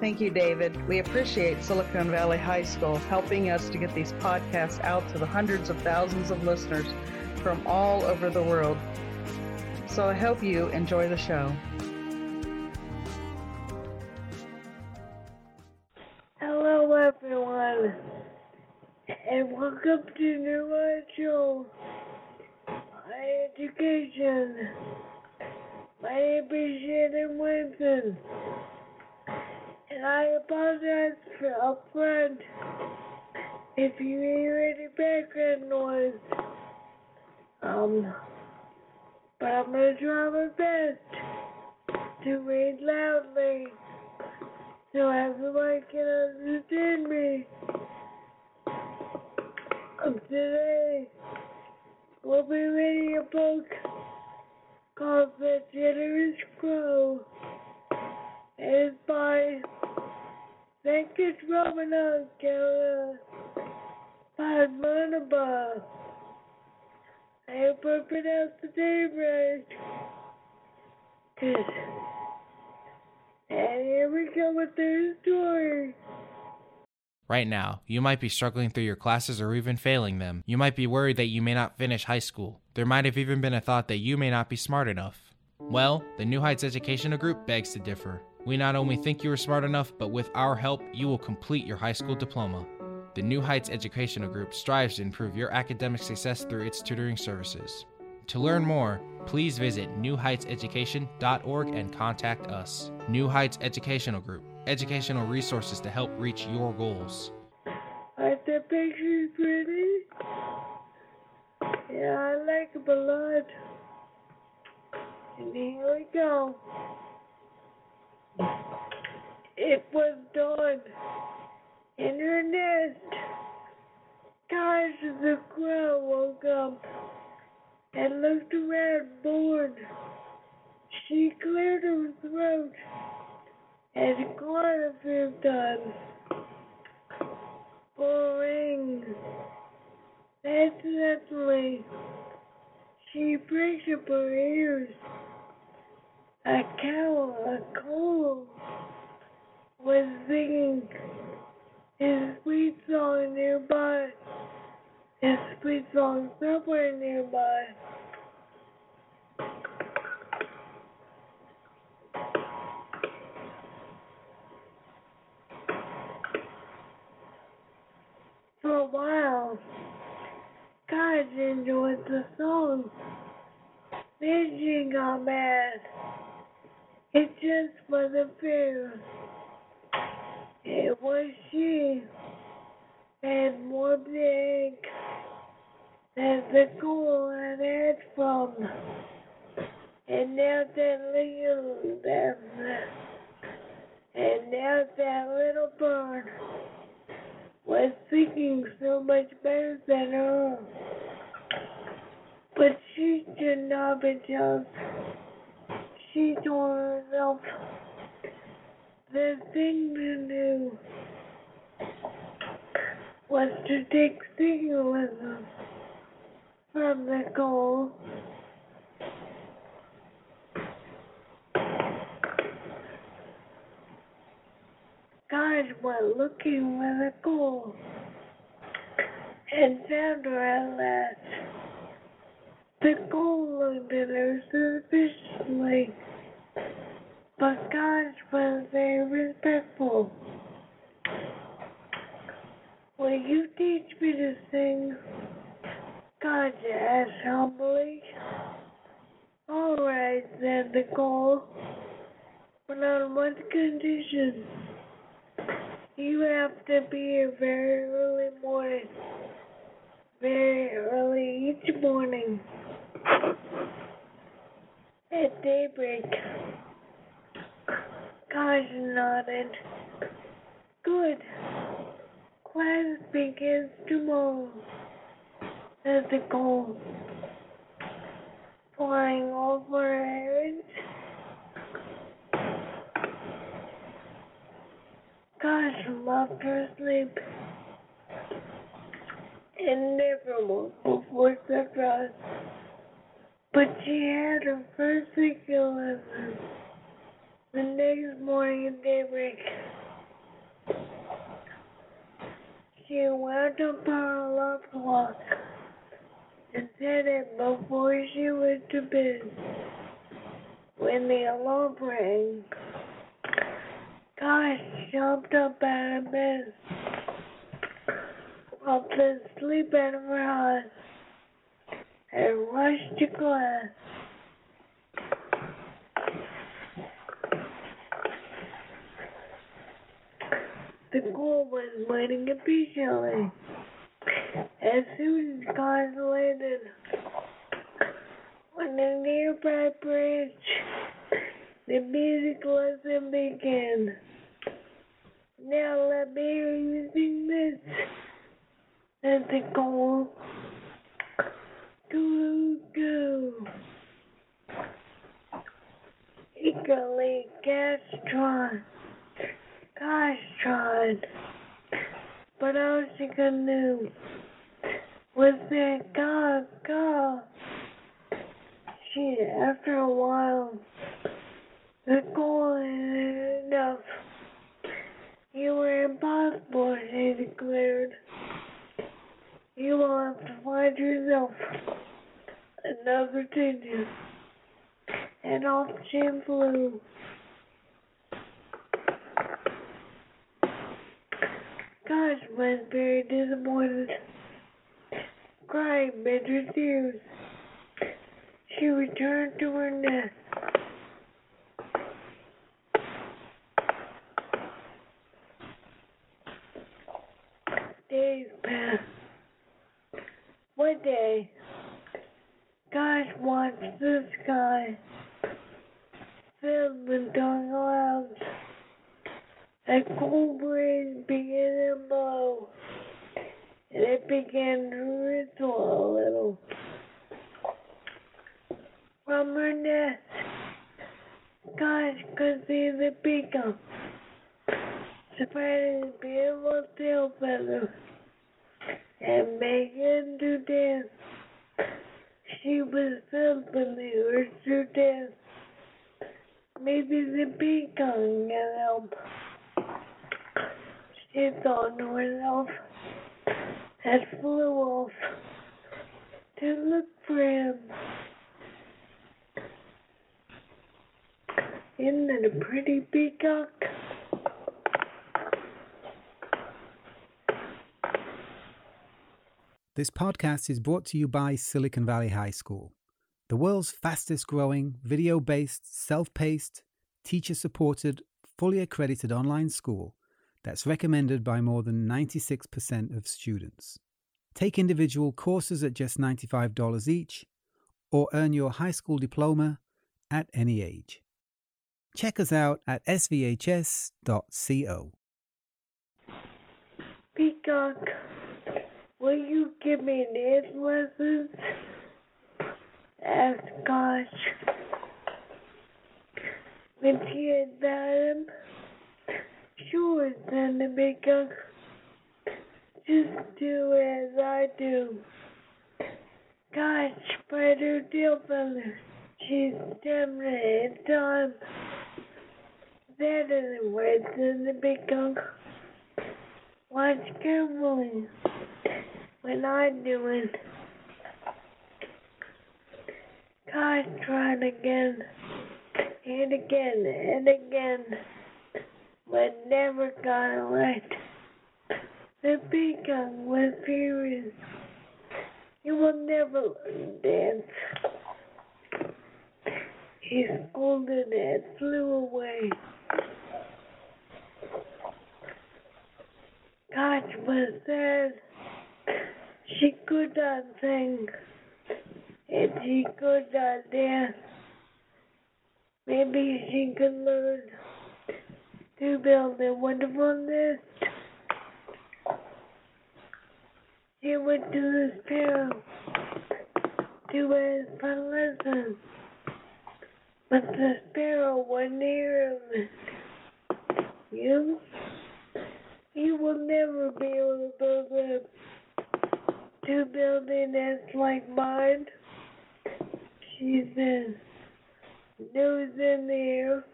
Thank you, David. We appreciate Silicon Valley High School helping us to get these podcasts out to the hundreds of thousands of listeners from all over the world. So I hope you enjoy the show. Hello, everyone, and welcome to New Show Education. My name is Shannon Williamson I apologize for upfront if you hear any background noise. Um, but I'm gonna try my best to read loudly so everyone can understand me. Um, today, we'll be reading a book called The Generous Crow. Venkit Ramana Kara Padmanabha. I hope I pronounced the name right. Good. And here we go with the story. Right now, you might be struggling through your classes or even failing them. You might be worried that you may not finish high school. There might have even been a thought that you may not be smart enough. Well, the New Heights Educational Group begs to differ. We not only think you are smart enough, but with our help, you will complete your high school diploma. The New Heights Educational Group strives to improve your academic success through its tutoring services. To learn more, please visit newheightseducation.org and contact us. New Heights Educational Group, educational resources to help reach your goals. Are the pretty? Yeah, I like a lot. Here we go. It was dawn in her nest. Gosh, the crow woke up and looked around bored. She cleared her throat and caught a few times. Boring. Accidentally, she pricked up her ears a cow, a koel was singing his sweet song nearby. His sweet song somewhere nearby. For a while, God enjoyed the song. Then she got mad. It just wasn't fair. It was she and more big than the koel I had from. And now that little them and now that little bird was thinking so much better than her. But she should not be jealous she told herself the thing to do was to take symbolism from the koel. God went looking for the koel and found her at last. The koel looked her suspiciously, but God was very respectful. Will you teach me to sing? God asked humbly. All right, said the koel, but on one condition. You have to be here very early morning, very early each morning. At daybreak, Kaj nodded. Good. Class begins tomorrow. Said the koel. Flying over errands. Gosh loved her sleep. And never woke before sunrise. But she had her first week the next morning at daybreak. She wound up her alarm and set it before she went to bed. When the alarm rang, Gosh jumped up out of bed, rubbed the sleep out of her eyes, and rushed the glass. The koel was waiting impatiently. As soon as cars landed on the nearby bridge, the music lesson began. Now let me sing this. Said the koel. Go, go. Eagerly Gastron. Tried. But all she could do was say, go. God. She, after a while, the koel is enough. You were impossible, she declared. You will have to find yourself another teacher. And off she flew. Gosh was very disappointed. Crying bitter tears. She returned to her nest. Days passed. One day, Gosh watched the sky filled with dark clouds. A cool breeze began to blow, and it began to whistle a little. From her nest, Gosh could see the peacock spreading his beautiful tail feathers and began to dance. She was filled with the to dance. Maybe the peacock can help. She thought to herself and flew off to for him. Isn't it a pretty peacock? This podcast is brought to you by Silicon Valley High School, the world's fastest growing, video based, self paced, teacher supported, fully accredited online school that's recommended by more than 96% of students. Take individual courses at just $95 each, or earn your high school diploma at any age. Check us out at svhs.co. Peacock, will you give me dance lessons? Asked Gosh. When she that the peacock. Just do as I do. Gosh, spread her tail feathers. She's definitely in time. That isn't right, said the peacock. Watch carefully when I do it. God tried again and again and again, but never got right. The peacock was furious. You will never learn dance. He scolded and flew away. Was sad. She could not sing, and she could not dance. Maybe she could learn build a wonderful nest. She went to the sparrow to ask for lessons, but the sparrow wouldn't him. You, you will never be able to build a to build a nest like mine. She said, nose in the air.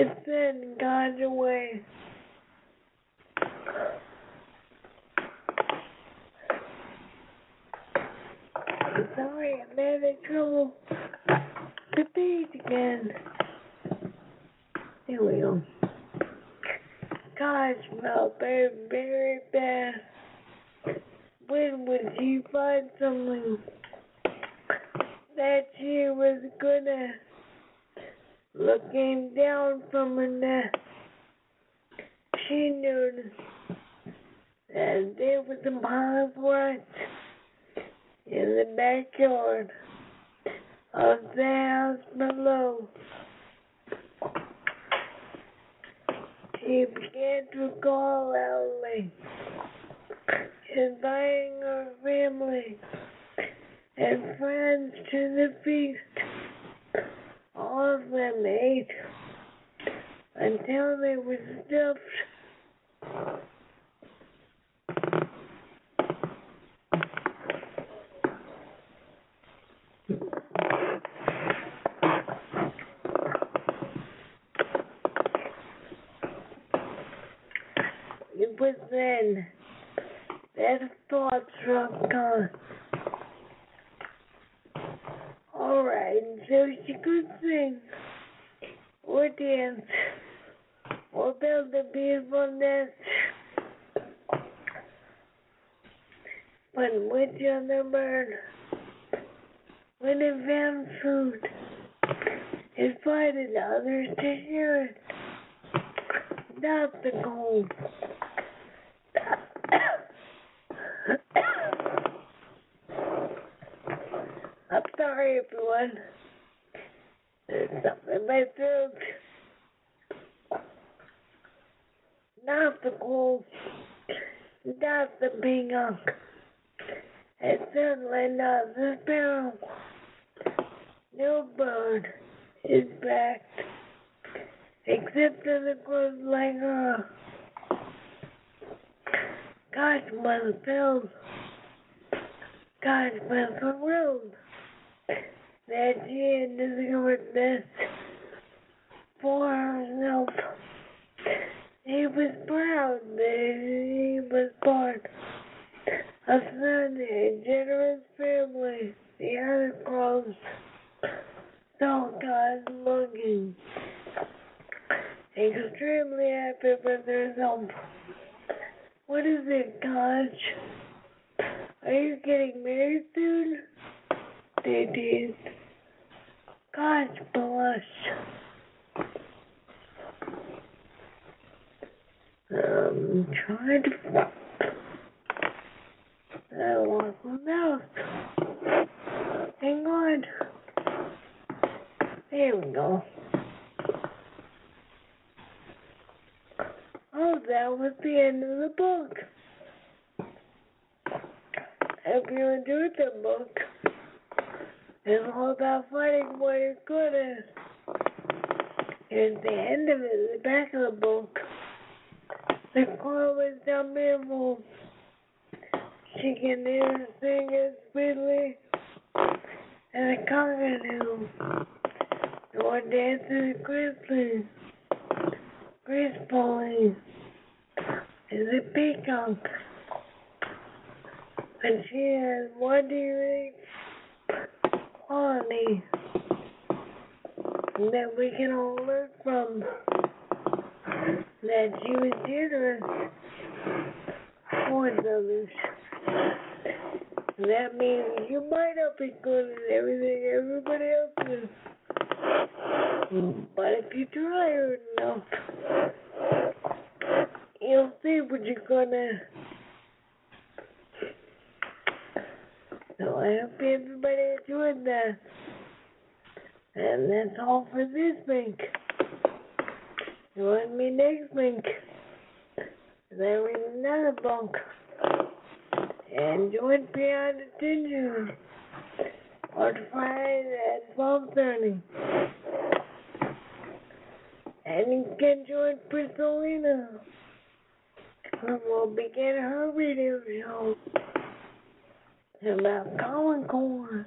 And then got away. Sorry, I'm having trouble. The page again. There we go. God smelled very, very bad. When would she find something that she was gonna looking down from her nest? She noticed that there was a pile of in the backyard of the house below. She began to call loudly, inviting her family and friends to the feast. All of them ate until they were stuffed. It was then that a thought struck her. Alright, so she could sing, or build a beautiful nest. But which other bird, when it found food, invited others to share it? Not the gold. I'm sorry, everyone. There's something in my throat. Not the gold. Not the peacock. And certainly not the sparrow. No bird is back except for the like her. God was filled. God was thrilled that she had discovered this for herself. He was proud he was born a in a generous family. The other crows saw God looking extremely happy with herself. What is it, Koch? Are you getting married soon? They did. Koch blush. Trying to. I lost my mouse. Hang on. There we go. Oh, that was the end of the book. I Hope you enjoyed the book. It's all about fighting what you're good. Here's the end of it, the back of the book. The was down beautiful. She can even sing as sweetly as a cockatoo. Nor dances gracefully, gracefully as a peacock. And she has unique quality that we can all learn from. That she was generous towards others. That means you might not be good at everything everybody else is. But if you try hard enough, you'll see what you're gonna. So I hope everybody enjoyed that. And that's all for this week. Join me next week. Then read another book. And join Beyond Attention on Friday at 12.30. And you can join Priscillina. And we'll begin her radio show about Colin Corn.